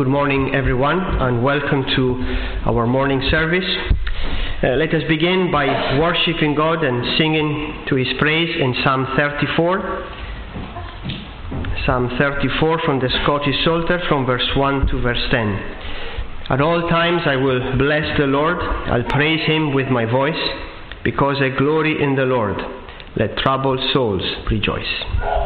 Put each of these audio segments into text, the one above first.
Good morning, everyone, and welcome to our morning service. Uh, let us begin by worshiping God and singing to His praise in Psalm 34. Psalm 34 from the Scottish Psalter, from verse 1 to verse 10. At all times I will bless the Lord, I'll praise Him with my voice, because I glory in the Lord. Let troubled souls rejoice.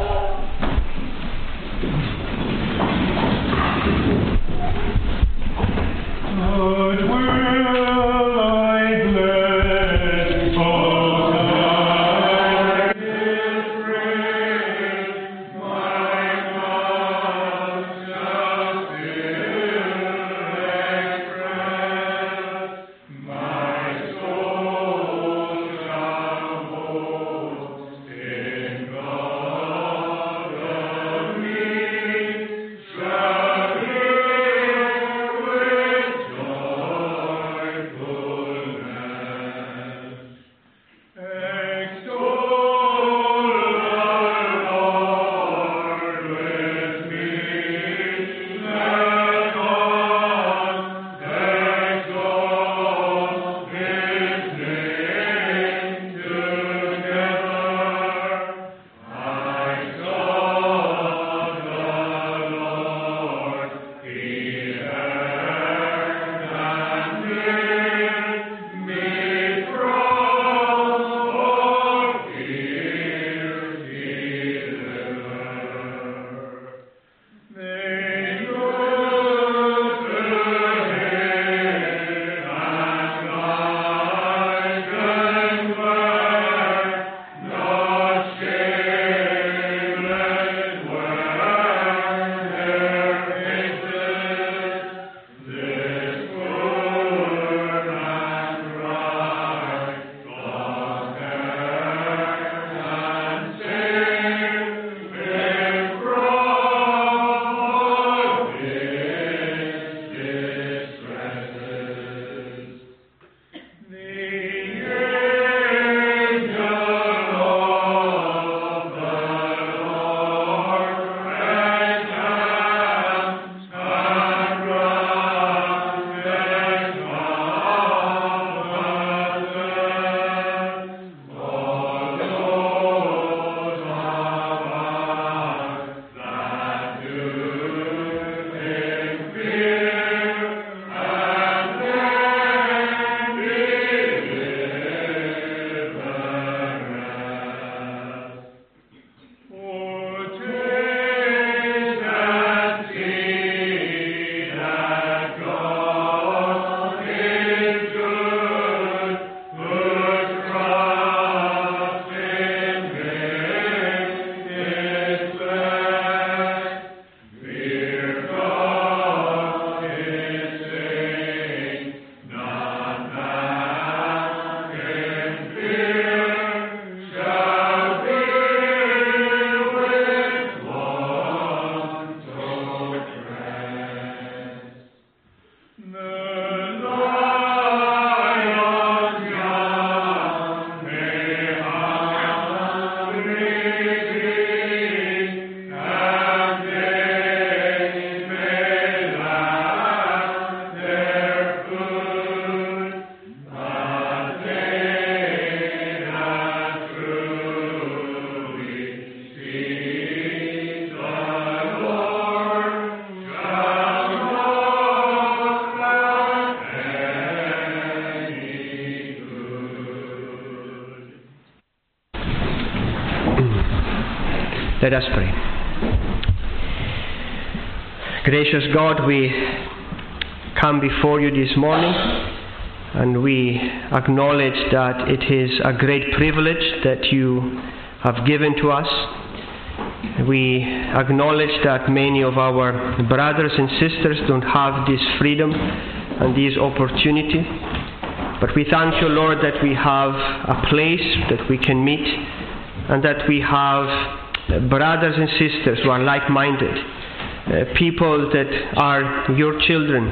Let us pray. Gracious God, we come before you this morning and we acknowledge that it is a great privilege that you have given to us. We acknowledge that many of our brothers and sisters don't have this freedom and this opportunity. But we thank you, Lord, that we have a place that we can meet and that we have brothers and sisters who are like minded, uh, people that are your children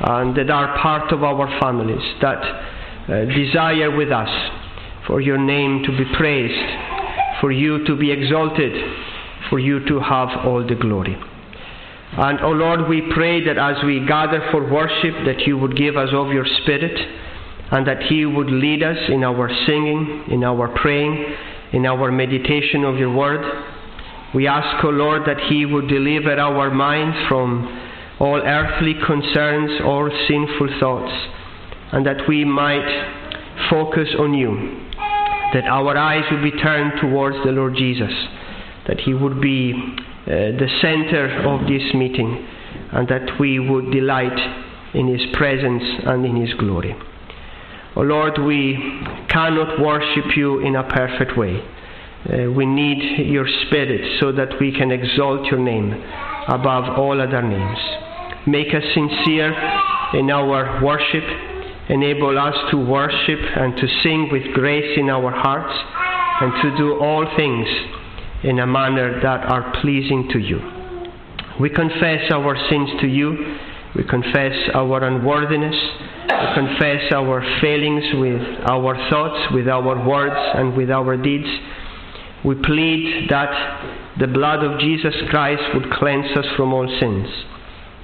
and that are part of our families, that uh, desire with us for your name to be praised, for you to be exalted, for you to have all the glory. And, O oh Lord, we pray that as we gather for worship, that you would give us of your Spirit, and that He would lead us in our singing, in our praying, in our meditation of your word. We ask, O Lord, that He would deliver our minds from all earthly concerns or sinful thoughts, and that we might focus on you, that our eyes would be turned towards the Lord Jesus, that He would be uh, the center of this meeting, and that we would delight in His presence and in His glory. Oh Lord, we cannot worship you in a perfect way. Uh, we need your Spirit so that we can exalt your name above all other names. Make us sincere in our worship. Enable us to worship and to sing with grace in our hearts and to do all things in a manner that are pleasing to you. We confess our sins to you. We confess our unworthiness. Confess our failings with our thoughts, with our words, and with our deeds. We plead that the blood of Jesus Christ would cleanse us from all sins.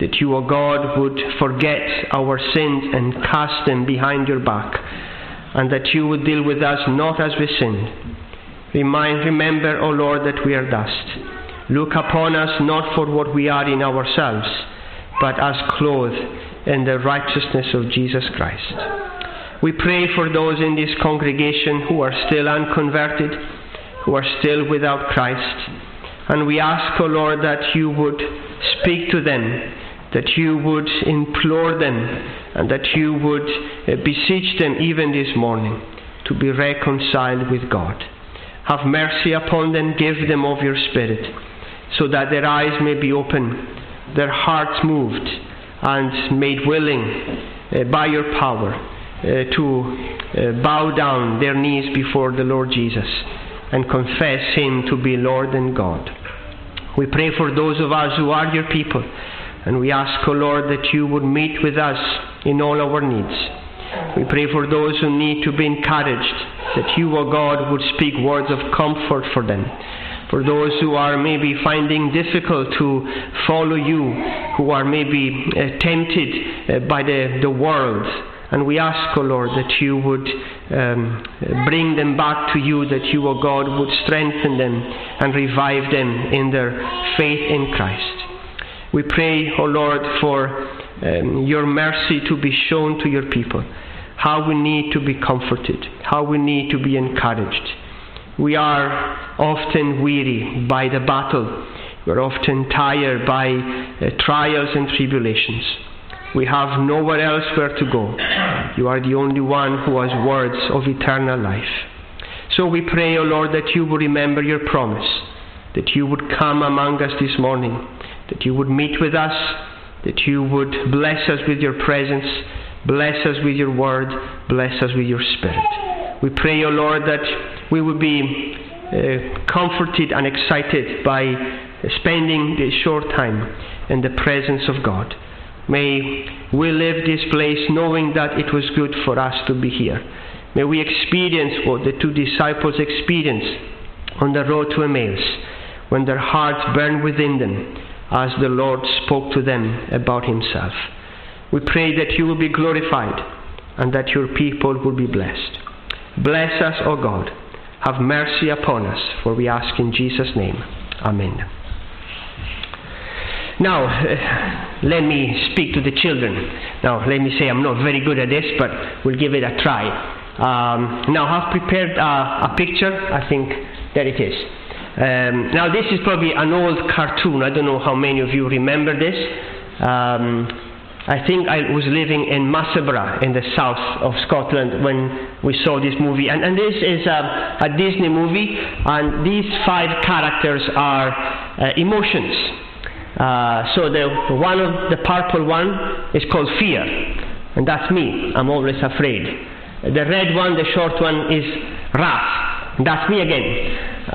That you, O God, would forget our sins and cast them behind your back. And that you would deal with us not as we sinned. Remind, remember, O Lord, that we are dust. Look upon us not for what we are in ourselves, but as clothed in the righteousness of Jesus Christ. We pray for those in this congregation who are still unconverted, who are still without Christ. And we ask, O Lord, that you would speak to them, that you would implore them, and that you would uh, beseech them even this morning to be reconciled with God. Have mercy upon them, give them of your Spirit, so that their eyes may be open, their hearts moved, and made willing uh, by your power uh, to uh, bow down their knees before the Lord Jesus and confess Him to be Lord and God. We pray for those of us who are your people, and we ask, O oh Lord, that you would meet with us in all our needs. We pray for those who need to be encouraged, that you, O oh God, would speak words of comfort for them for those who are maybe finding difficult to follow you, who are maybe uh, tempted uh, by the, the world. And we ask, O oh Lord, that you would um, bring them back to you, that you, O oh God, would strengthen them and revive them in their faith in Christ. We pray, O oh Lord, for um, your mercy to be shown to your people, how we need to be comforted, how we need to be encouraged. We are often weary by the battle. We're often tired by uh, trials and tribulations. We have nowhere else where to go. You are the only one who has words of eternal life. So we pray, O Lord, that you would remember your promise, that you would come among us this morning, that you would meet with us, that you would bless us with your presence, bless us with your word, bless us with your spirit. We pray, O Lord, that we would be uh, comforted and excited by spending this short time in the presence of God. May we live this place knowing that it was good for us to be here. May we experience what the two disciples experienced on the road to Emmaus when their hearts burned within them as the Lord spoke to them about Himself. We pray that you will be glorified and that your people will be blessed. Bless us, O God have mercy upon us, for we ask in Jesus' name. Amen. Now, uh, let me speak to the children. Now, let me say I'm not very good at this, but we'll give it a try. Um, now, I've prepared a, a, picture. I think there it is. Um, now, this is probably an old cartoon. I don't know how many of you remember this. Um, I think I was living in Musselburgh in the south of Scotland when we saw this movie. And, and this is a, a, Disney movie, and these five characters are uh, emotions. Uh, so the one of the purple one is called fear, and that's me. I'm always afraid. The red one, the short one, is wrath, that's me again.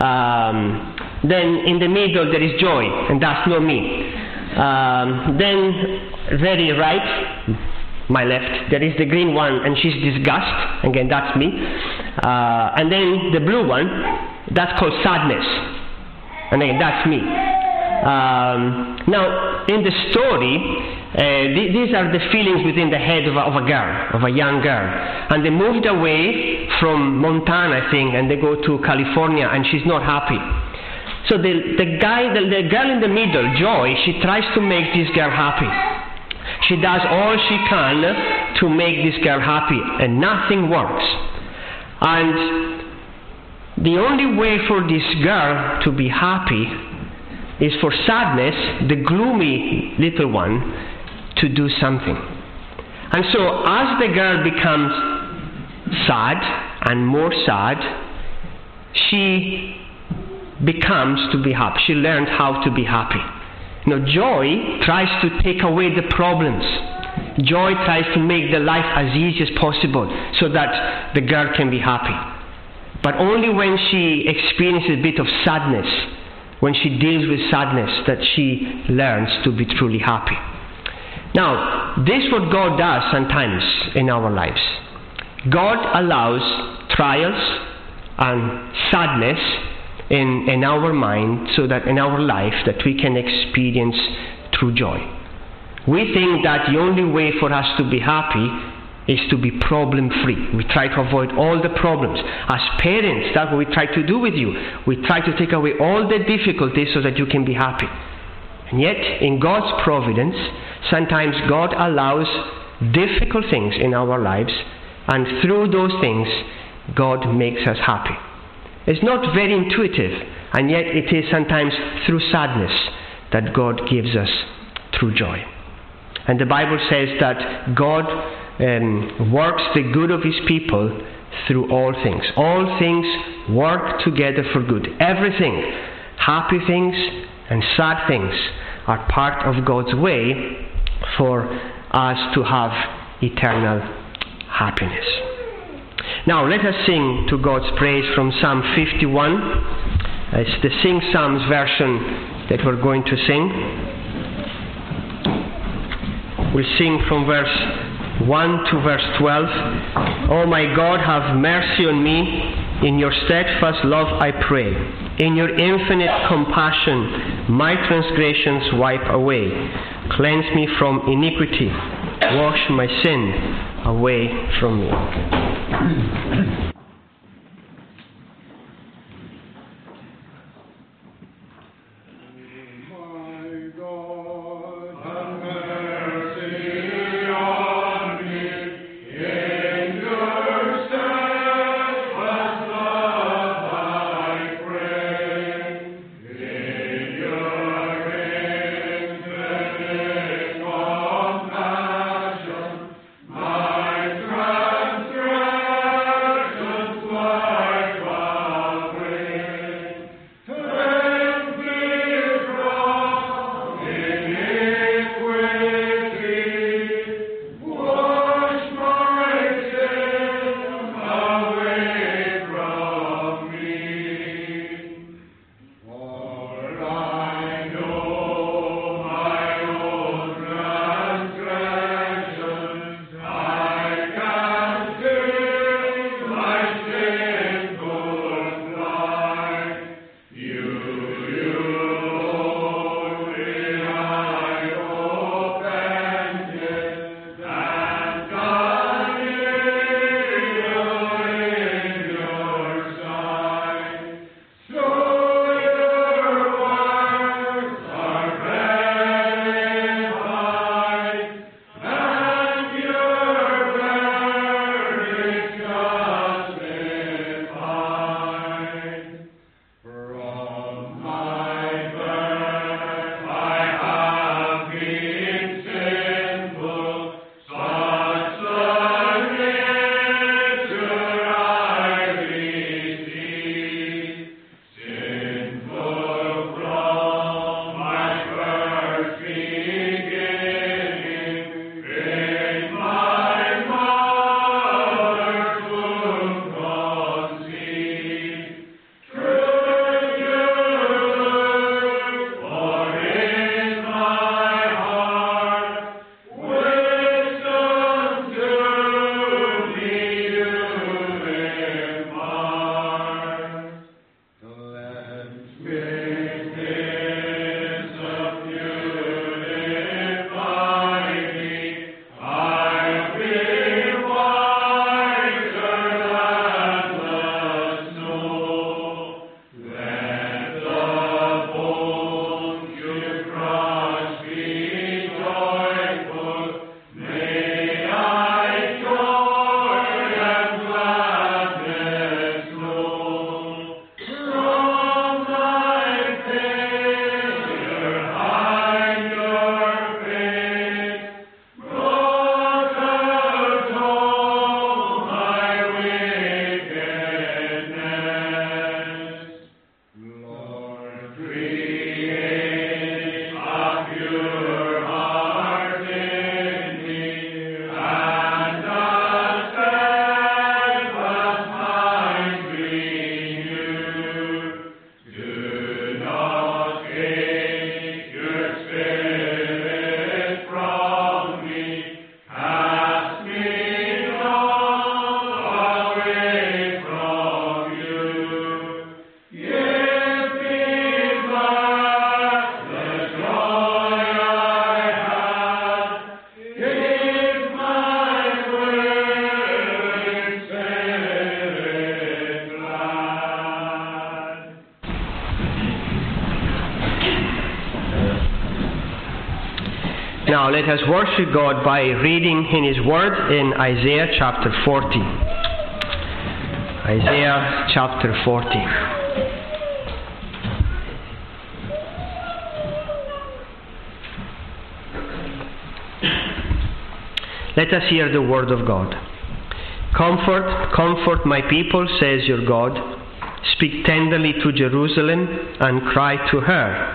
Um, then in the middle there is joy, and that's not me. Um, then very right, my left, there is the green one, and she's disgust. Again, that's me. Uh, and then the blue one, that's called sadness. And again, that's me. Um, now, in the story, uh, th- these are the feelings within the head of a, of a girl, of a young girl. And they moved away from Montana, I think, and they go to California, and she's not happy. So the, the guy, the, the girl in the middle, Joy, she tries to make this girl happy. She does all she can to make this girl happy, and nothing works. And the only way for this girl to be happy is for sadness, the gloomy little one, to do something. And so, as the girl becomes sad and more sad, she becomes to be happy. She learns how to be happy. Now, joy tries to take away the problems. Joy tries to make the life as easy as possible so that the girl can be happy. But only when she experiences a bit of sadness, when she deals with sadness, that she learns to be truly happy. Now, this is what God does sometimes in our lives. God allows trials and sadness in, in our mind so that in our life that we can experience true joy. We think that the only way for us to be happy is to be problem free. We try to avoid all the problems. As parents, that's what we try to do with you. We try to take away all the difficulties so that you can be happy. And yet, in God's providence, sometimes God allows difficult things in our lives, and through those things, God makes us happy. It's not very intuitive, and yet it is sometimes through sadness that God gives us true joy. And the Bible says that God um, works the good of His people through all things. All things work together for good. Everything, happy things and sad things, are part of God's way for us to have eternal happiness. Now let us sing to God's praise from Psalm 51. It's the Sing Psalms version that we're going to sing. We'll sing from verse 1 to verse 12. Oh my God, have mercy on me. In your steadfast love I pray. In your infinite compassion, my transgressions wipe away. Cleanse me from iniquity. Wash my sin away from me. you. Let us worship God by reading in His Word in Isaiah chapter 40. Isaiah chapter 40. Let us hear the word of God. Comfort, comfort my people, says your God. Speak tenderly to Jerusalem and cry to her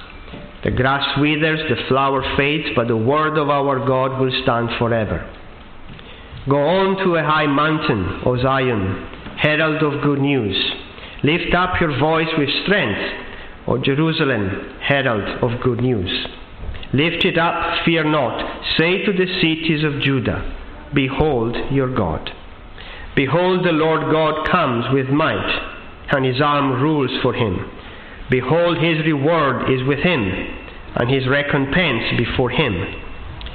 The grass withers, the flower fades, but the word of our God will stand forever. Go on to a high mountain, O Zion, herald of good news. Lift up your voice with strength, O Jerusalem, herald of good news. Lift it up, fear not. Say to the cities of Judah, Behold your God. Behold, the Lord God comes with might, and his arm rules for him. Behold, his reward is with him, and his recompense before him.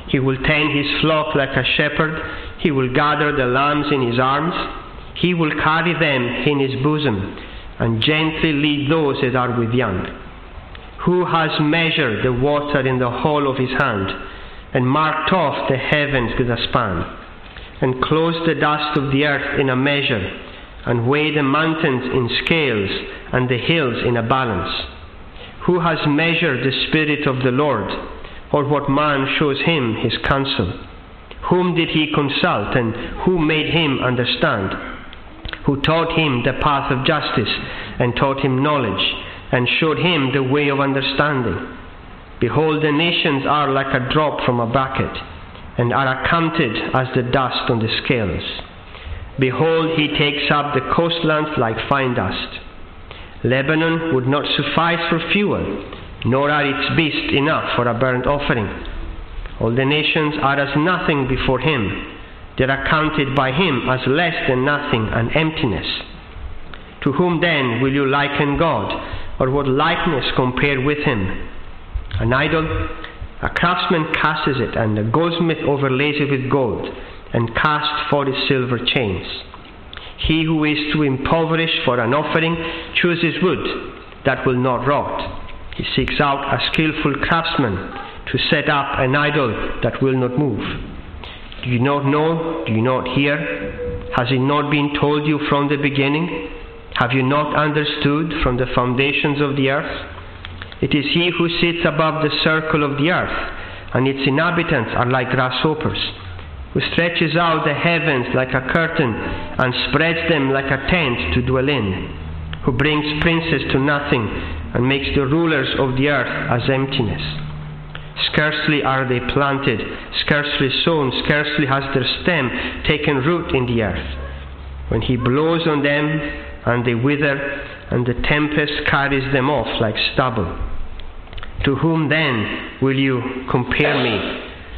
He will tend his flock like a shepherd. He will gather the lambs in his arms. He will carry them in his bosom, and gently lead those that are with young. Who has measured the water in the hall of his hand, and marked off the heavens with a span, and closed the dust of the earth in a measure, and weigh the mountains in scales and the hills in a balance? Who has measured the Spirit of the Lord, or what man shows him his counsel? Whom did he consult, and who made him understand? Who taught him the path of justice, and taught him knowledge, and showed him the way of understanding? Behold, the nations are like a drop from a bucket, and are accounted as the dust on the scales. Behold, he takes up the coastlands like fine dust. Lebanon would not suffice for fuel, nor are its beasts enough for a burnt offering. All the nations are as nothing before him. They are counted by him as less than nothing and emptiness. To whom then will you liken God, or what likeness compare with him? An idol? A craftsman casts it, and a goldsmith overlays it with gold, and cast for it silver chains. He who is to impoverish for an offering chooses wood that will not rot. He seeks out a skilful craftsman to set up an idol that will not move. Do you not know? Do you not hear? Has it not been told you from the beginning? Have you not understood from the foundations of the earth? It is he who sits above the circle of the earth, and its inhabitants are like grasshoppers who stretches out the heavens like a curtain and spreads them like a tent to dwell in, who brings princes to nothing and makes the rulers of the earth as emptiness. Scarcely are they planted, scarcely sown, scarcely has their stem taken root in the earth. When he blows on them, and they wither, and the tempest carries them off like stubble. To whom then will you compare me?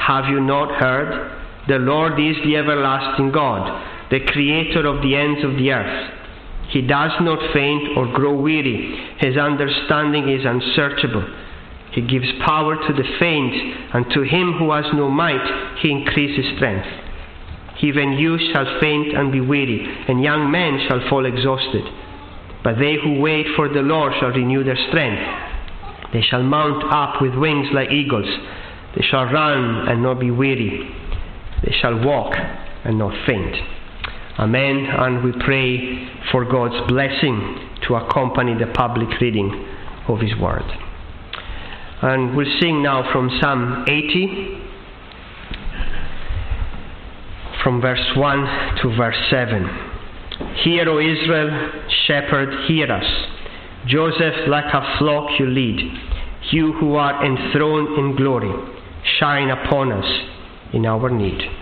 Have you not heard? The Lord is the everlasting God, the creator of the ends of the earth. He does not faint or grow weary. His understanding is unsearchable. He gives power to the faint, and to him who has no might, he increases strength. Even youth shall faint and be weary, and young men shall fall exhausted. But they who wait for the Lord shall renew their strength. They shall mount up with wings like eagles. They shall run and not be weary. They shall walk and not faint. Amen. And we pray for God's blessing to accompany the public reading of His Word. And we'll sing now from Psalm 80, from verse 1 to verse 7. Hear, O Israel, shepherd, hear us. Joseph, like a flock you lead. You who are enthroned in glory, shine upon us in our need.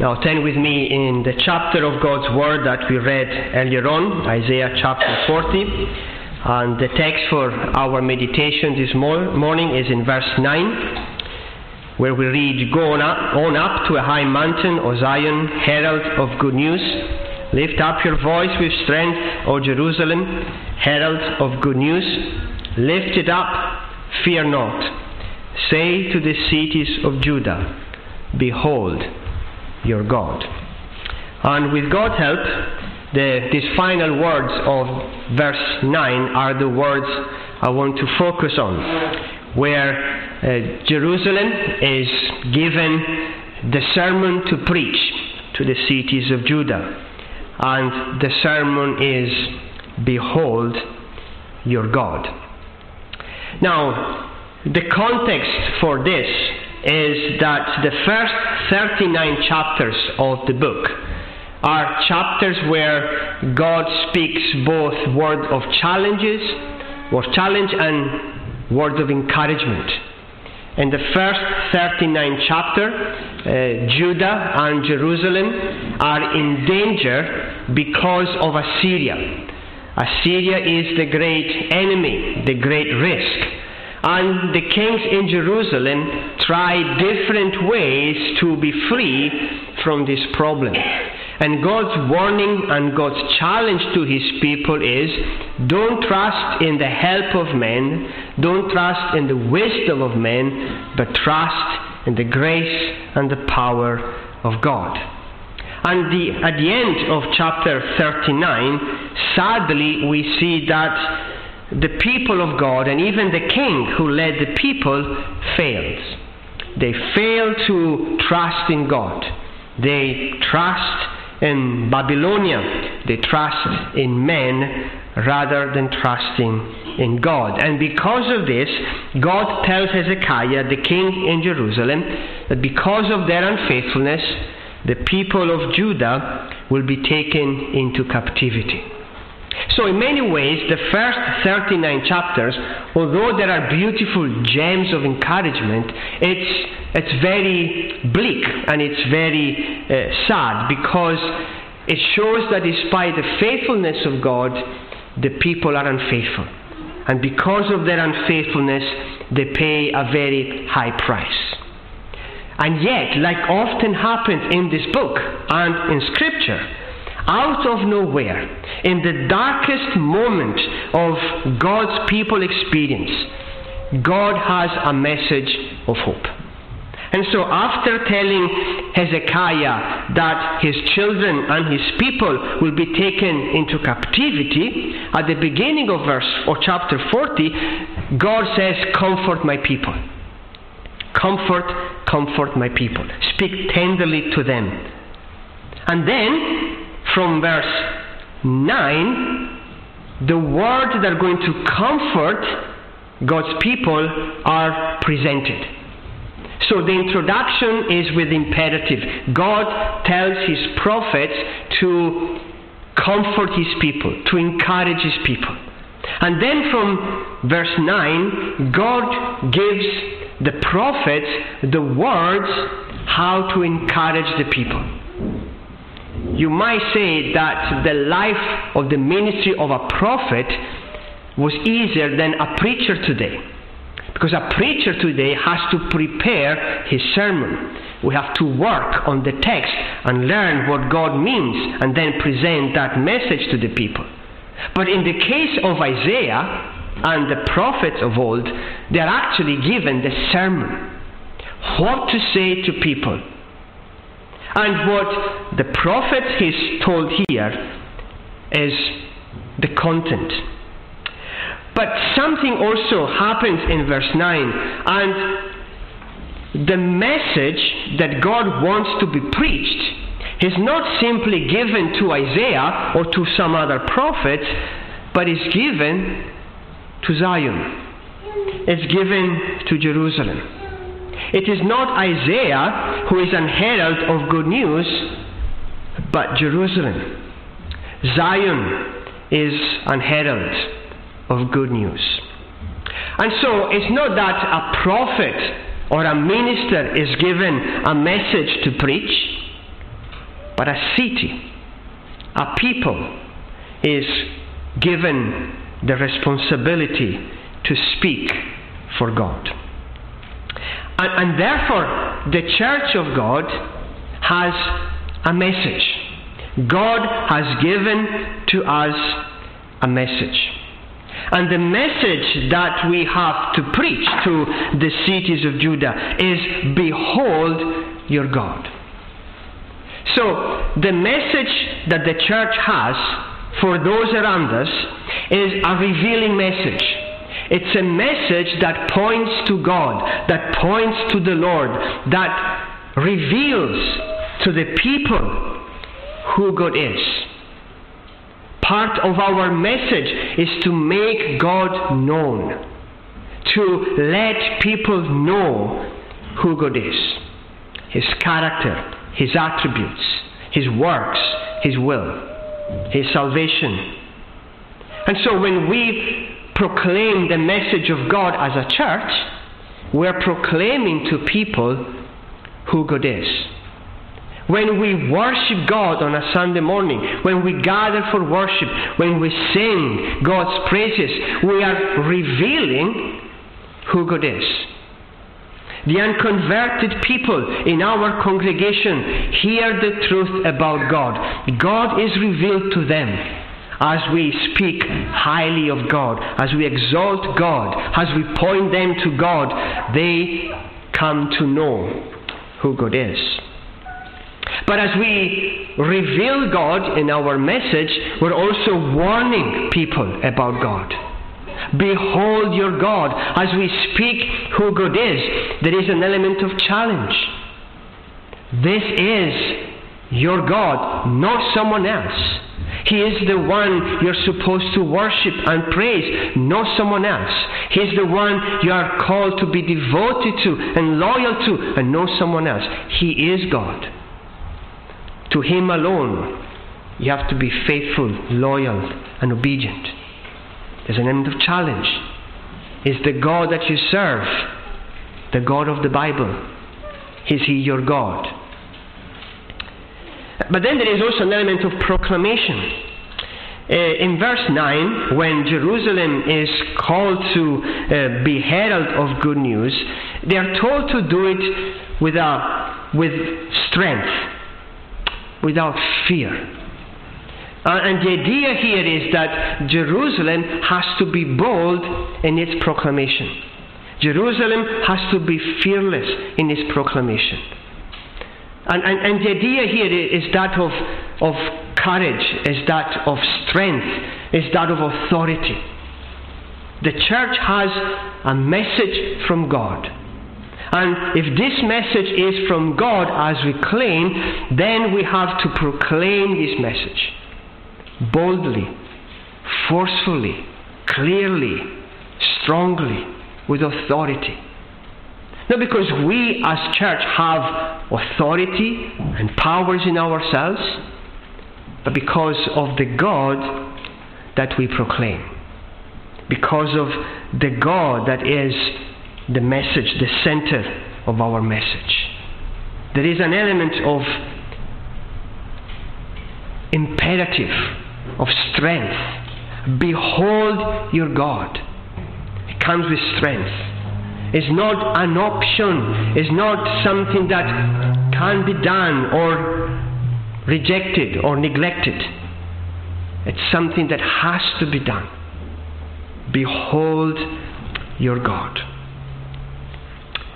Now, turn with me in the chapter of God's Word that we read earlier on, Isaiah chapter 40. And the text for our meditation this morning is in verse 9, where we read, Go on up, on up to a high mountain, O Zion, herald of good news. Lift up your voice with strength, O Jerusalem, herald of good news. Lift it up, fear not. Say to the cities of Judah, Behold, your God. And with God's help, the, these final words of verse 9 are the words I want to focus on, where uh, Jerusalem is given the sermon to preach to the cities of Judah. And the sermon is, Behold your God. Now, the context for this is that the first 39 chapters of the book are chapters where God speaks both word of challenges, word challenge and word of encouragement. In the first 39 chapter, uh, Judah and Jerusalem are in danger because of Assyria. Assyria is the great enemy, the great risk. And the kings in Jerusalem tried different ways to be free from this problem. And God's warning and God's challenge to his people is don't trust in the help of men, don't trust in the wisdom of men, but trust in the grace and the power of God. And the, at the end of chapter 39, sadly, we see that the people of God and even the king who led the people failed. They failed to trust in God. They trust in Babylonia. They trust in men rather than trusting in God. And because of this, God tells Hezekiah, the king in Jerusalem, that because of their unfaithfulness, the people of Judah will be taken into captivity. So, in many ways, the first 39 chapters, although there are beautiful gems of encouragement, it's, it's very bleak and it's very uh, sad because it shows that despite the faithfulness of God, the people are unfaithful. And because of their unfaithfulness, they pay a very high price. And yet, like often happens in this book and in Scripture, out of nowhere, in the darkest moment of God's people experience, God has a message of hope. And so, after telling Hezekiah that his children and his people will be taken into captivity, at the beginning of verse or chapter 40, God says, Comfort my people. Comfort, comfort my people. Speak tenderly to them. And then, from verse 9, the words that are going to comfort God's people are presented. So the introduction is with imperative. God tells his prophets to comfort his people, to encourage his people. And then from verse 9, God gives the prophets the words how to encourage the people. You might say that the life of the ministry of a prophet was easier than a preacher today. Because a preacher today has to prepare his sermon. We have to work on the text and learn what God means and then present that message to the people. But in the case of Isaiah, and the prophets of old, they are actually given the sermon. What to say to people. And what the prophet is told here is the content. But something also happens in verse 9, and the message that God wants to be preached is not simply given to Isaiah or to some other prophet, but is given to Zion. It's given to Jerusalem. It is not Isaiah who is an herald of good news, but Jerusalem. Zion is an herald of good news. And so it's not that a prophet or a minister is given a message to preach, but a city, a people is given the responsibility to speak for God. And, and therefore, the church of God has a message. God has given to us a message. And the message that we have to preach to the cities of Judah is Behold your God. So, the message that the church has for those around us is a revealing message. It's a message that points to God, that points to the Lord, that reveals to the people who God is. Part of our message is to make God known, to let people know who God is, His character, His attributes, His works, His will, His salvation, and so when we proclaim the message of God as a church, we're proclaiming to people who God is. When we worship God on a Sunday morning, when we gather for worship, when we sing God's praises, we are revealing who God is. the unconverted people in our congregation hear the truth about God. God is revealed to them as we speak highly of God, as we exalt God, as we point them to God, they come to know who God is. But as we reveal God in our message, we're also warning people about God. Behold your God. As we speak who God is, there is an element of challenge. This is your God, not someone else. He is the one you're supposed to worship and praise, not someone else. He is the one you are called to be devoted to and loyal to, and not someone else. He is God. To Him alone, you have to be faithful, loyal, and obedient. There's an element of challenge. Is the God that you serve the God of the Bible? Is He your God? But then there is also an element of proclamation. Uh, in verse 9, when Jerusalem is called to uh, be herald of good news, they are told to do it with, a, with strength, without fear. Uh, and the idea here is that Jerusalem has to be bold in its proclamation. Jerusalem has to be fearless in its proclamation. And, and, and the idea here is that of, of courage, is that of strength, is that of authority. The church has a message from God. And if this message is from God as we claim, then we have to proclaim this message boldly, forcefully, clearly, strongly, with authority. Not because we as church have authority and powers in ourselves, but because of the God that we proclaim. Because of the God that is the message, the center of our message. There is an element of imperative, of strength. Behold your God. It comes with strength is not an option, is not something that can be done or rejected or neglected. It's something that has to be done. Behold your God.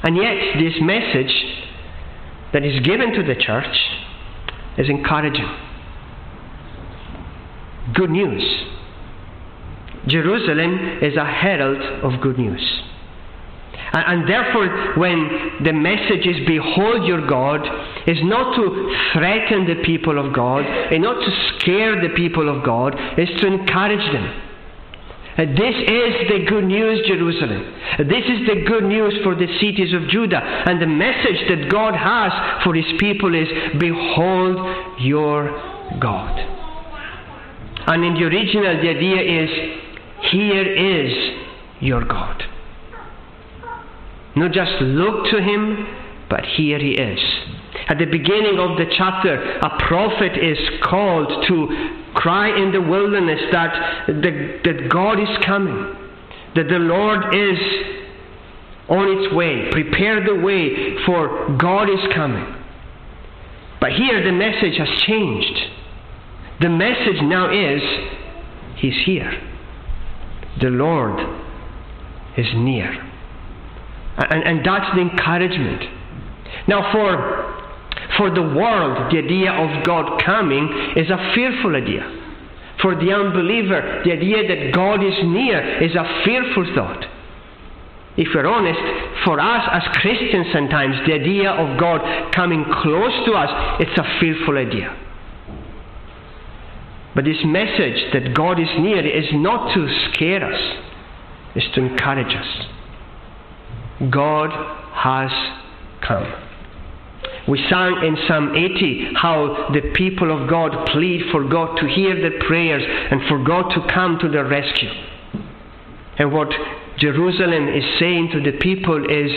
And yet, this message that is given to the church is encouraging. Good news. Jerusalem is a herald of good news. And, and therefore, when the message is behold your God, is not to threaten the people of God, and not to scare the people of God, is to encourage them. And this is the good news, Jerusalem. Uh, this is the good news for the cities of Judah. And the message that God has for His people is Behold your God. And in the original, the idea is Here is your God. Not just look to him, but here he is. At the beginning of the chapter, a prophet is called to cry in the wilderness that, the, that God is coming, that the Lord is on its way. Prepare the way, for God is coming. But here the message has changed. The message now is He's here. The Lord is near. And, and that's the encouragement. Now, for, for the world, the idea of God coming is a fearful idea. For the unbeliever, the idea that God is near is a fearful thought. If we're honest, for us as Christians sometimes, the idea of God coming close to us, it's a fearful idea. But this message that God is near is not to scare us, it's to encourage us. God has come. We sang in Psalm 80 how the people of God plead for God to hear their prayers and for God to come to their rescue. And what Jerusalem is saying to the people is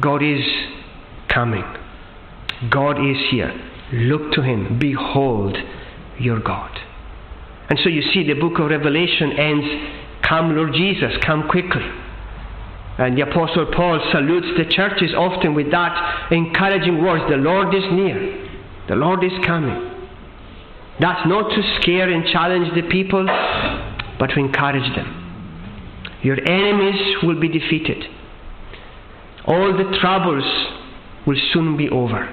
God is coming. God is here. Look to Him. Behold your God. And so you see, the book of Revelation ends Come, Lord Jesus, come quickly. And the Apostle Paul salutes the churches often with that encouraging words the Lord is near, the Lord is coming. That's not to scare and challenge the people, but to encourage them. Your enemies will be defeated. All the troubles will soon be over.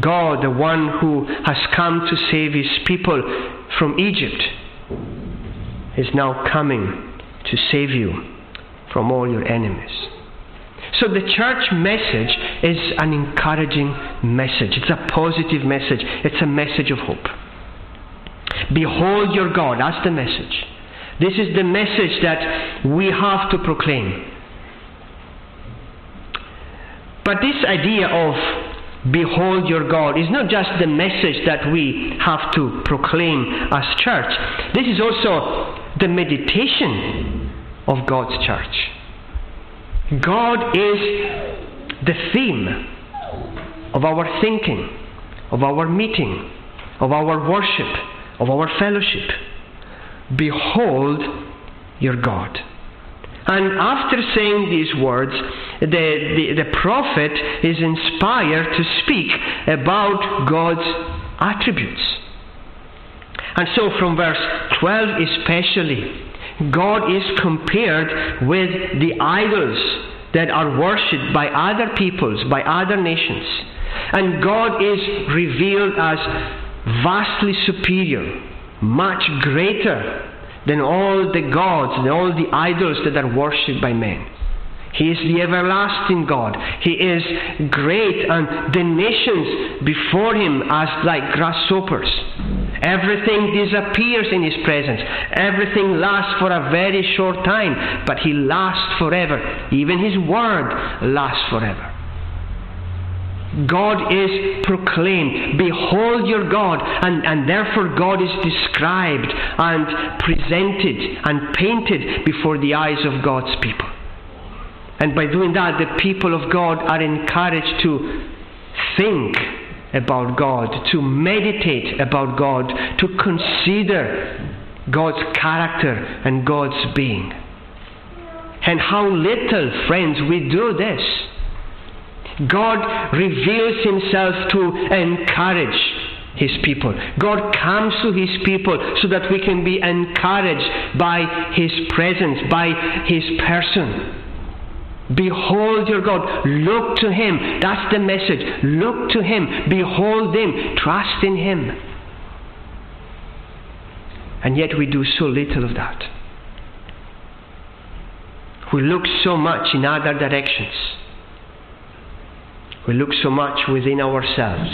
God, the one who has come to save his people from Egypt, is now coming to save you from all your enemies. So the church message is an encouraging message. It's a positive message. It's a message of hope. Behold your God. That's the message. This is the message that we have to proclaim. But this idea of behold your God is not just the message that we have to proclaim as church. This is also the meditation of God's church. God is the theme of our thinking, of our meeting, of our worship, of our fellowship. Behold your God. And after saying these words, the, the, the, prophet is inspired to speak about God's attributes. And so, from verse 12 especially, God is compared with the idols that are worshipped by other peoples, by other nations. And God is revealed as vastly superior, much greater than all the gods and all the idols that are worshipped by men. He is the everlasting God. He is great, and the nations before him as like grasshoppers. Everything disappears in his presence. Everything lasts for a very short time, but he lasts forever. Even his word lasts forever. God is proclaimed. Behold your God. And, and therefore, God is described and presented and painted before the eyes of God's people. And by doing that, the people of God are encouraged to think about God, to meditate about God, to consider God's character and God's being. And how little, friends, we do this. God reveals himself to encourage his people. God comes to his people so that we can be encouraged by his presence, by his person. Behold your God. Look to him. That's the message. Look to him. Behold him. Trust in him. And yet we do so little of that. We look so much in other directions. We look so much within ourselves.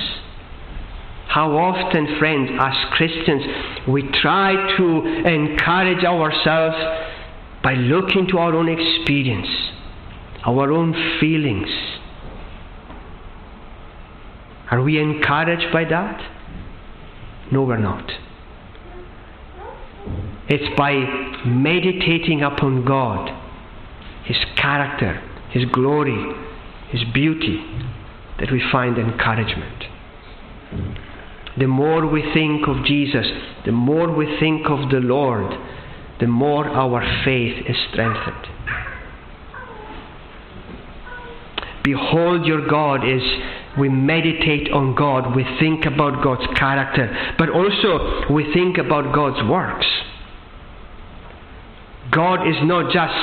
How often, friends, as Christians, we try to encourage ourselves by looking to our own experience, our own feelings. Are we encouraged by that? No, we're not. It's by meditating upon God, His character, His glory, His beauty, that we find encouragement. The more we think of Jesus, the more we think of the Lord, the more our faith is strengthened. Behold, your God is we meditate on God, we think about God's character, but also we think about God's works. God is not just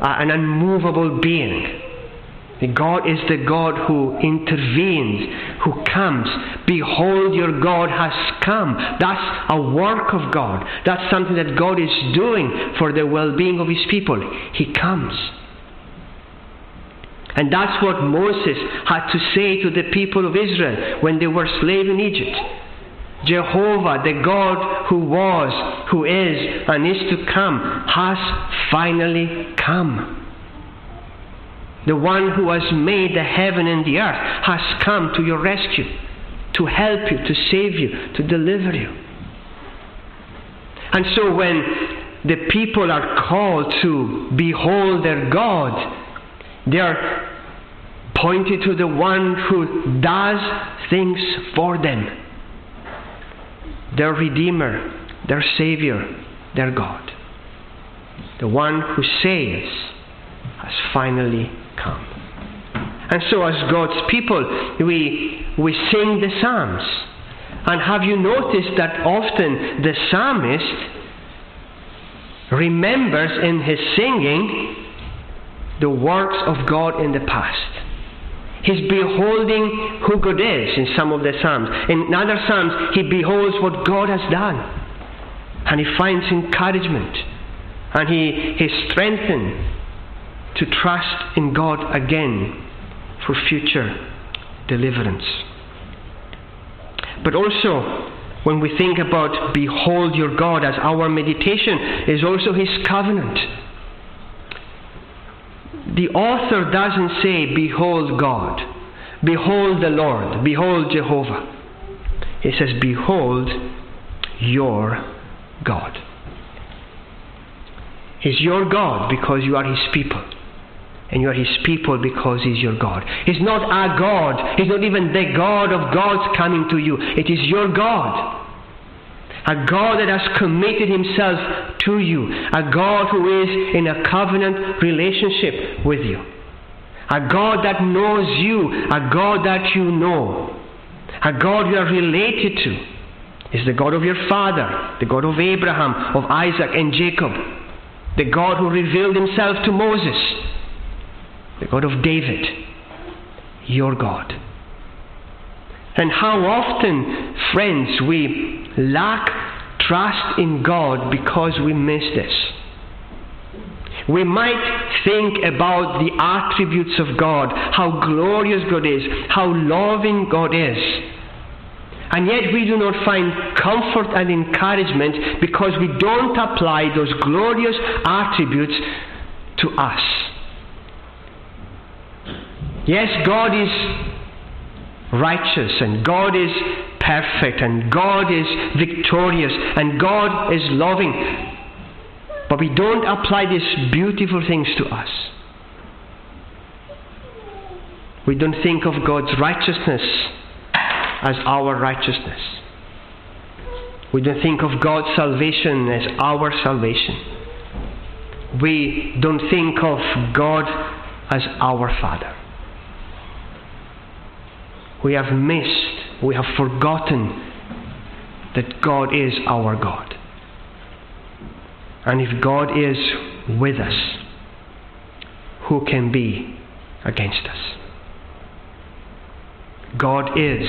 uh, an unmovable being. God is the God who intervenes, who comes. Behold, your God has come. That's a work of God. That's something that God is doing for the well being of His people. He comes. And that's what Moses had to say to the people of Israel when they were slaves in Egypt. Jehovah, the God who was, who is, and is to come, has finally come. The one who has made the heaven and the earth has come to your rescue, to help you, to save you, to deliver you. And so when the people are called to behold their God, they are pointed to the one who does things for them. Their Redeemer, their Savior, their God. The one who saves has finally come. And so, as God's people, we, we sing the Psalms. And have you noticed that often the psalmist remembers in his singing the works of God in the past? He's beholding who God is in some of the Psalms. In other Psalms, he beholds what God has done. And he finds encouragement. And he is strengthened to trust in God again for future deliverance. But also, when we think about behold your God as our meditation, is also his covenant the author doesn't say, Behold God, behold the Lord, behold Jehovah. He says, Behold your God. He's your God because you are His people. And you are His people because He's your God. He's not our God. He's not even the God of gods coming to you. It is your God a God that has committed himself to you, a God who is in a covenant relationship with you, a God that knows you, a God that you know, a God you are related to. Is the God of your father, the God of Abraham, of Isaac, and Jacob, the God who revealed himself to Moses, the God of David, your God. And how often, friends, we lack trust in God because we miss this. We might think about the attributes of God, how glorious God is, how loving God is. And yet we do not find comfort and encouragement because we don't apply those glorious attributes to us. Yes, God is righteous and God is perfect and God is victorious and God is loving. But we don't apply these beautiful things to us. We don't think of God's righteousness as our righteousness. We don't think of God's salvation as our salvation. We don't think of God as our Father. We have missed we have forgotten that God is our God. And if God is with us, who can be against us? God is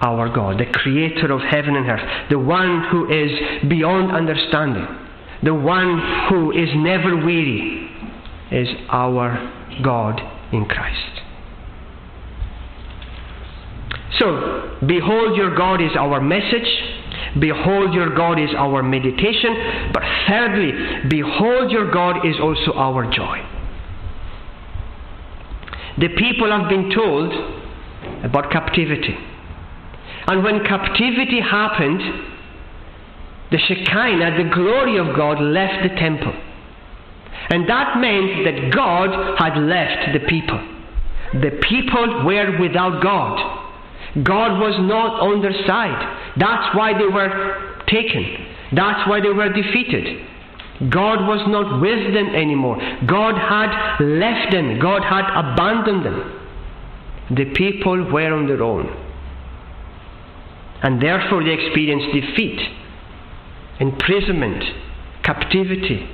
our God, the creator of heaven and earth, the one who is beyond understanding, the one who is never weary, is our God in Christ. So, behold your God is our message. Behold your God is our meditation. But thirdly, behold your God is also our joy. The people have been told about captivity. And when captivity happened, the Shekinah, the glory of God, left the temple. And that meant that God had left the people. The people were without God. God was not on their side. That's why they were taken. That's why they were defeated. God was not with them anymore. God had left them. God had abandoned them. The people were on their own. And therefore they experienced defeat, imprisonment, captivity.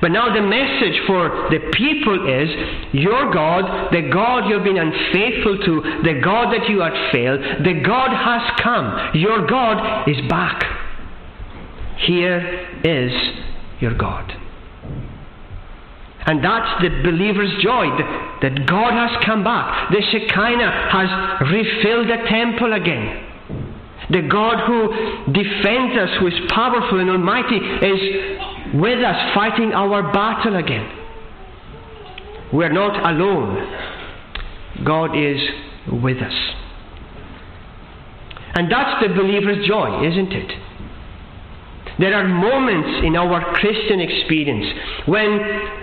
But now the message for the people is your God, the God you've been unfaithful to, the God that you had failed, the God has come. Your God is back. Here is your God. And that's the believer's joy that, God has come back. The Shekinah has refilled the temple again. The God who defends us, who is powerful and almighty, is with us fighting our battle again. We're not alone. God is with us. And that's the believer's joy, isn't it? There are moments in our Christian experience when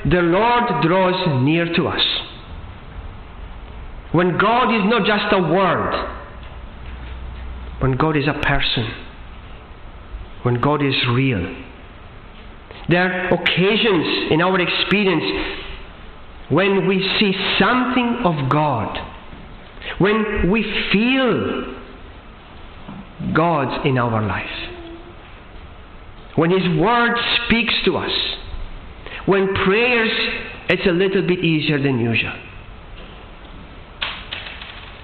the Lord draws near to us. When God is not just a word, when God is a person, when God is real There are occasions in our experience when we see something of God, when we feel God in our life, when His Word speaks to us, when prayers it's a little bit easier than usual.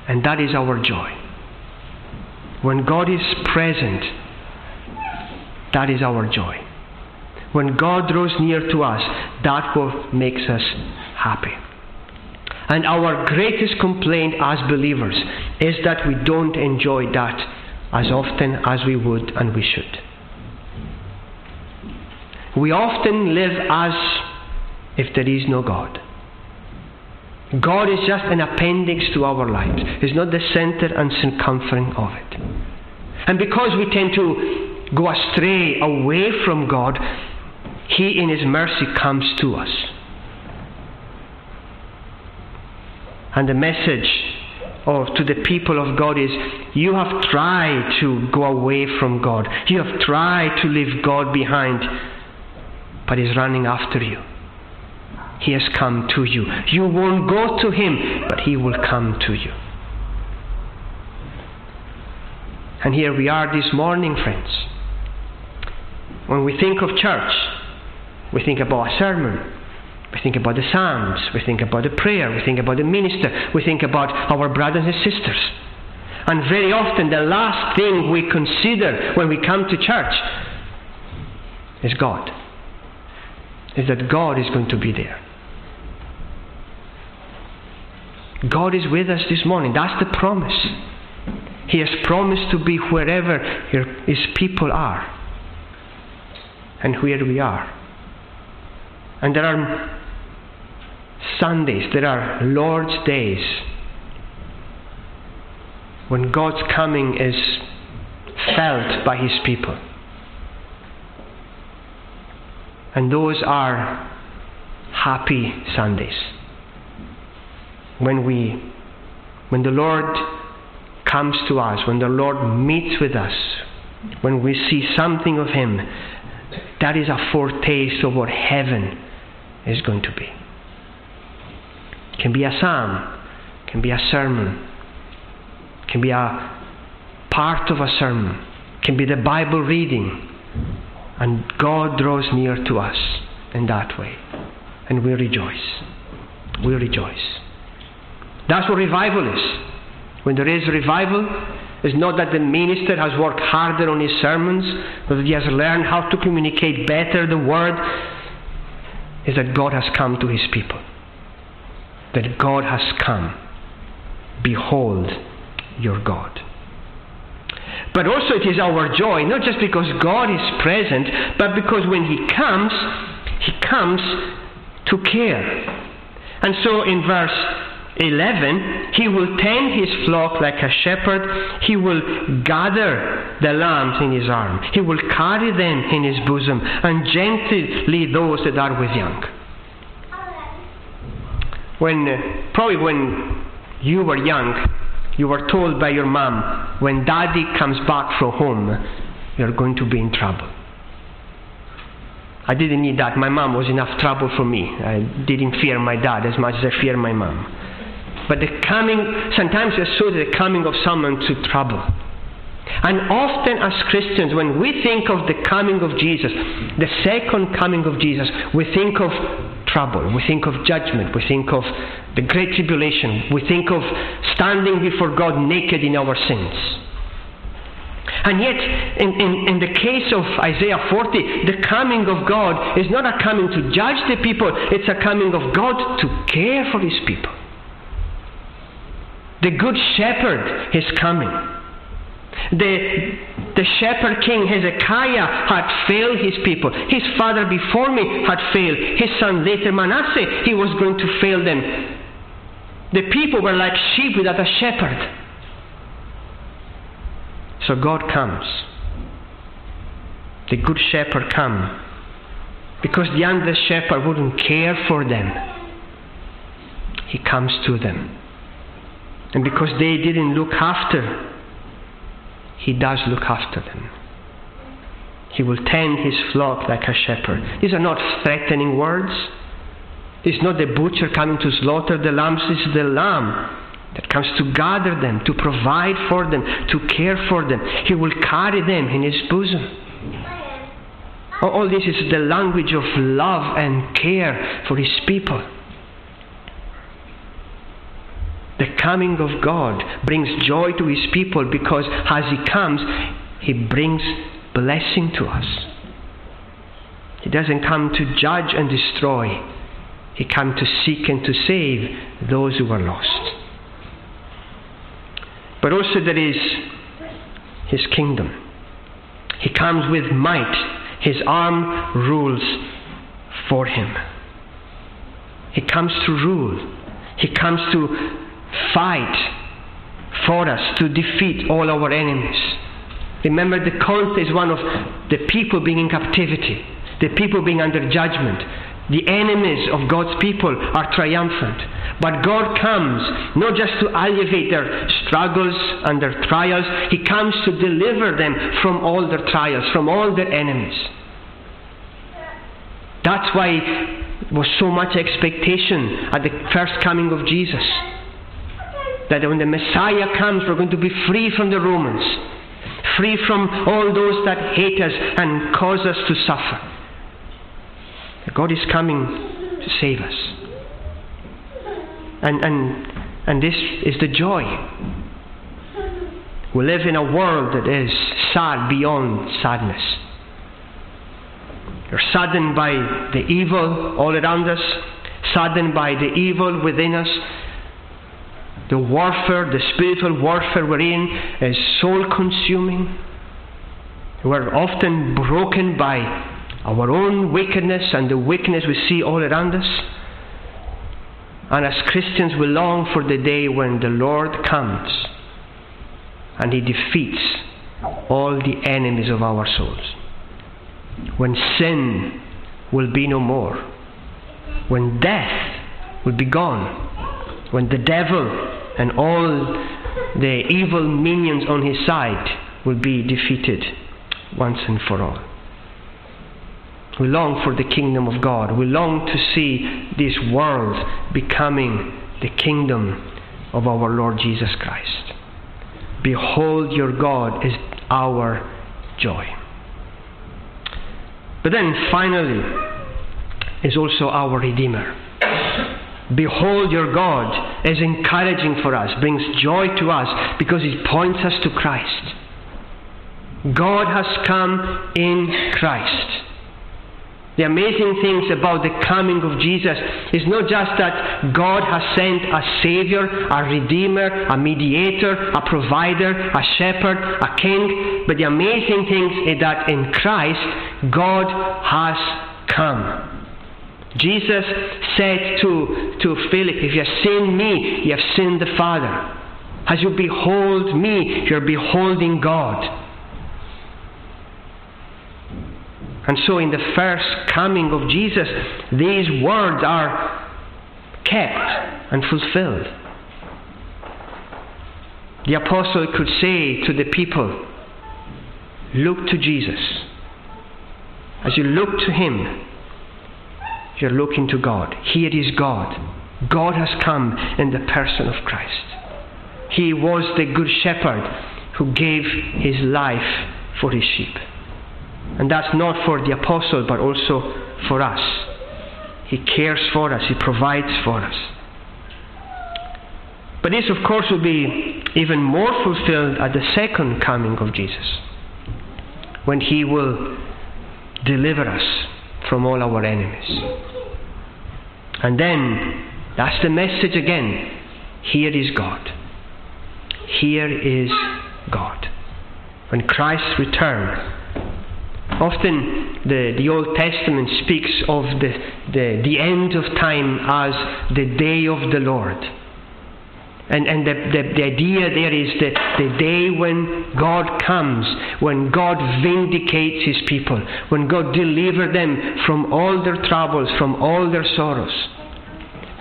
And that is our joy. When God is present, that is our joy. When God draws near to us, that what makes us happy. And our greatest complaint as believers is that we don't enjoy that as often as we would and we should. We often live as if there is no God. God is just an appendix to our lives. He's not the center and circumference of it. And because we tend to go astray away from God, He in His mercy comes to us. And the message of, to the people of God is you have tried to go away from God. You have tried to leave God behind, but He's running after you. He has come to you. You won't go to Him, but He will come to you. And here we are this morning, friends. When we think of church, we think about a sermon. We think about the Psalms. We think about the prayer. We think about the minister. We think about our brothers and sisters. And very often, the last thing we consider when we come to church is God. Is that God is going to be there. God is with us this morning. That's the promise. He has promised to be wherever His people are and where we are. And there are Sundays, there are Lord's days when God's coming is felt by His people. And those are happy Sundays. When we when the Lord comes to us, when the Lord meets with us, when we see something of Him, that is a foretaste of what heaven is going to be. It can be a psalm, it can be a sermon, it can be a part of a sermon, it can be the Bible reading, and God draws near to us in that way, and we rejoice. We rejoice. That's what revival is. When there is revival, it's not that the minister has worked harder on his sermons, but that he has learned how to communicate better the word. Is that God has come to his people. That God has come. Behold your God. But also it is our joy, not just because God is present, but because when He comes, He comes to care. And so in verse 11, he will tend his flock like a shepherd. He will gather the lambs in his arm. He will carry them in his bosom and gently lead those that are with young. When, uh, probably when you were young, you were told by your mom, when daddy comes back from home, you're going to be in trouble. I didn't need that. My mom was enough trouble for me. I didn't fear my dad as much as I fear my mom. But the coming, sometimes we associate the coming of someone to trouble. And often, as Christians, when we think of the coming of Jesus, the second coming of Jesus, we think of trouble, we think of judgment, we think of the great tribulation, we think of standing before God naked in our sins. And yet, in, in, in, the case of Isaiah 40, the coming of God is not a coming to judge the people, it's a coming of God to care for his people. The good shepherd is coming. The, the shepherd king Hezekiah had failed his people. His father before me had failed. His son later, Manasseh, he was going to fail them. The people were like sheep without a shepherd. So God comes. The good shepherd comes. Because the under shepherd wouldn't care for them. He comes to them. And because they didn't look after, He does look after them. He will tend his flock like a shepherd. These are not threatening words. It's not the butcher coming to slaughter the lambs, it's the lamb that comes to gather them, to provide for them, to care for them. He will carry them in his bosom. All this is the language of love and care for his people. The coming of God brings joy to his people because as he comes, he brings blessing to us. He doesn't come to judge and destroy. He comes to seek and to save those who are lost. But also there is his kingdom. He comes with might. His arm rules for him. He comes to rule. He comes to fight for us, to defeat all our enemies. Remember, the context is one of the people being in captivity, the people being under judgment. The enemies of God's people are triumphant. But God comes not just to alleviate their struggles and their trials, He comes to deliver them from all their trials, from all their enemies. That's why there was so much expectation at the first coming of Jesus. That when the Messiah comes, we're going to be free from the Romans free from all those that hate us and cause us to suffer. God is coming to save us. And, and, and this is the joy. We live in a world that is sad beyond sadness. We're saddened by the evil all around us, saddened by the evil within us, the warfare, the spiritual warfare we're in is soul consuming. We're often broken by our own wickedness and the wickedness we see all around us. And as Christians, we long for the day when the Lord comes and He defeats all the enemies of our souls. When sin will be no more. When death will be gone. When the devil and all the evil minions on his side will be defeated once and for all. We long for the kingdom of God. We long to see this world becoming the kingdom of our Lord Jesus Christ. Behold, your God is our joy. But then finally, is also our Redeemer. Behold your God is encouraging for us, brings joy to us because it points us to Christ. God has come in Christ. The amazing things about the coming of Jesus is not just that God has sent a Savior, a Redeemer, a Mediator, a Provider, a Shepherd, a King, but the amazing thing is that in Christ, God has come. Jesus said to, to Philip, If you have seen me, you have seen the Father. As you behold me, you're beholding God. And so, in the first coming of Jesus, these words are kept and fulfilled. The apostle could say to the people, Look to Jesus. As you look to him, you're looking to God. Here is God. God has come in the person of Christ. He was the good shepherd who gave his life for his sheep. And that's not for the apostle, but also for us. He cares for us, he provides for us. But this, of course, will be even more fulfilled at the second coming of Jesus, when he will deliver us from all our enemies. And then, that's the message again. Here is God. Here is God. When Christ returns, often the, the Old Testament speaks of the, the, the end of time as the day of the Lord. And, and the, the, the, idea there is that the day when God comes, when God vindicates His people, when God delivers them from all their troubles, from all their sorrows.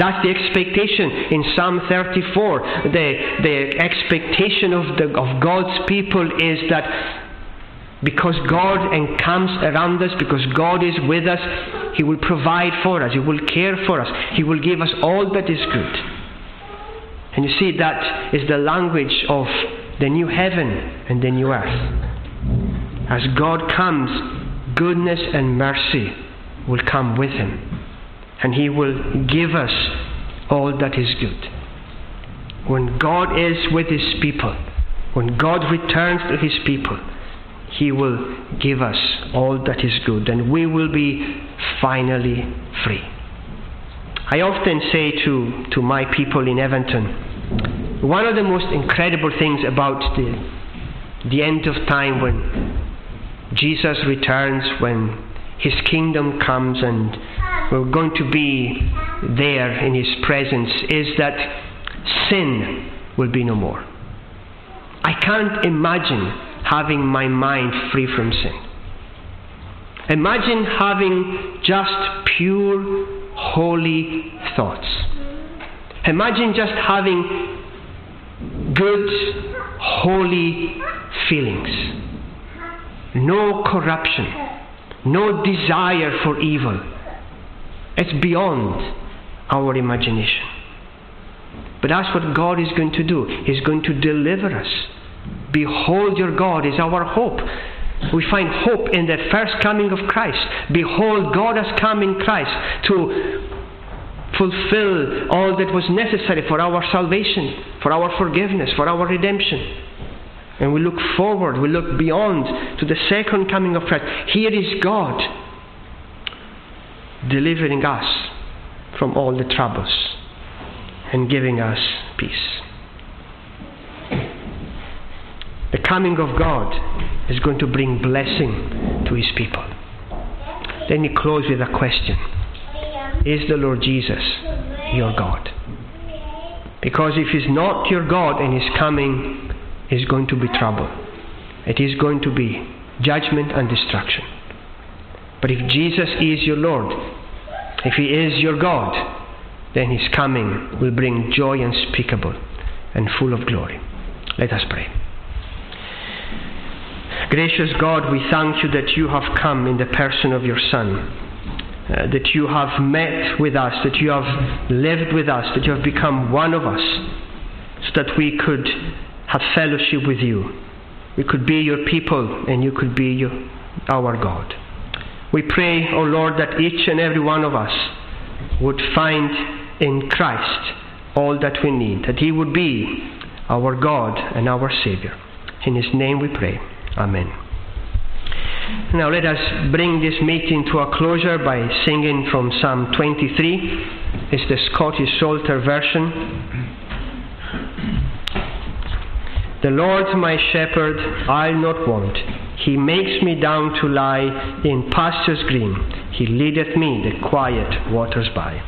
That's the expectation in Psalm 34. The, the expectation of, the, of God's people is that because God encamps around us, because God is with us, He will provide for us, He will care for us, He will give us all that is good. And you see, that is the language of the new heaven and the new earth. As God comes, goodness and mercy will come with Him, and He will give us all that is good. When God is with His people, when God returns to His people, he will give us all that is good, and we will be finally free. I often say to, to my people in Evanton, one of the most incredible things about the, the end of time when Jesus returns, when his kingdom comes and we're going to be there in his presence, is that sin will be no more. I can't imagine having my mind free from sin. Imagine having just pure, holy thoughts. Imagine just having good, holy feelings. No corruption, no desire for evil. It's beyond our imagination. But that's what God is going to do. He's going to deliver us Behold, your God is our hope. We find hope in the first coming of Christ. Behold, God has come in Christ to fulfill all that was necessary for our salvation, for our forgiveness, for our redemption. And we look forward, we look beyond to the second coming of Christ. Here is God delivering us from all the troubles and giving us peace. The coming of God is going to bring blessing to his people. Let me close with a question Is the Lord Jesus your God? Because if he's not your God and he's coming, is going to be trouble. It is going to be judgment and destruction. But if Jesus is your Lord, if he is your God, then his coming will bring joy unspeakable and full of glory. Let us pray. Gracious God, we thank you that you have come in the person of your Son, uh, that you have met with us, that you have lived with us, that you have become one of us, so that we could have fellowship with you. We could be your people and you could be your, our God. We pray, O oh Lord, that each and every one of us would find in Christ all that we need, that He would be our God and our Savior. In His name we pray. Amen. Now let us bring this meeting to a closure by singing from Psalm 23. It's the Scottish Psalter version. The Lord my shepherd, I'll not want. He makes me down to lie in pastures green. He leadeth me the quiet waters by.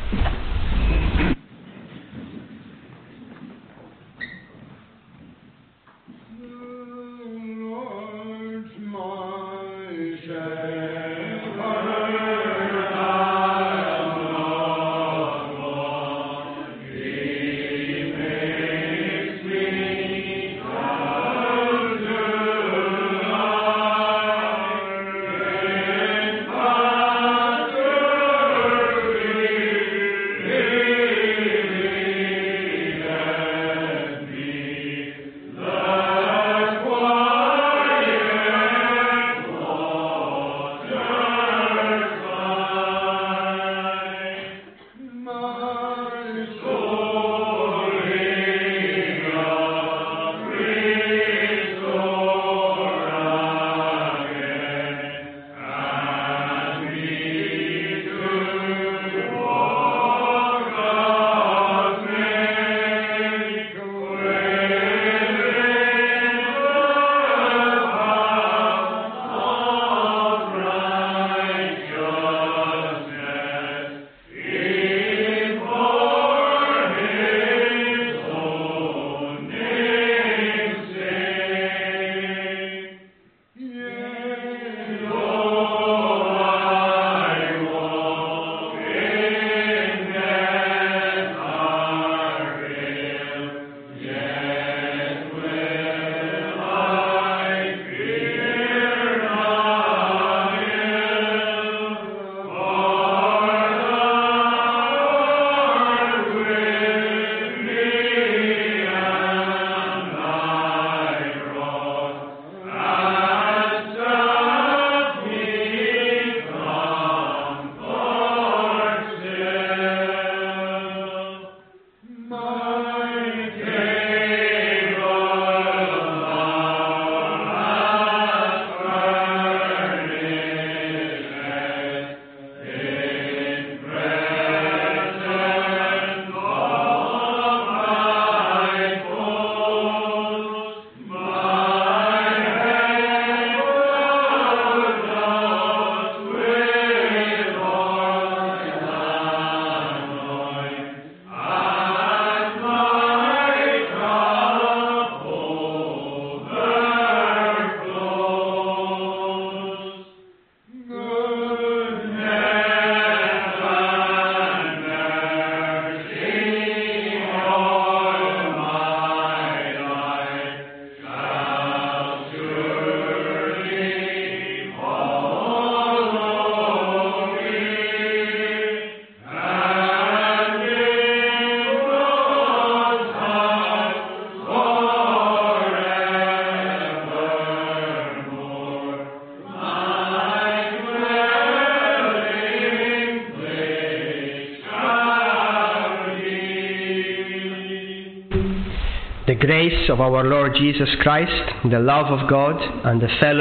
Grace of our Lord Jesus Christ, the love of God, and the fellowship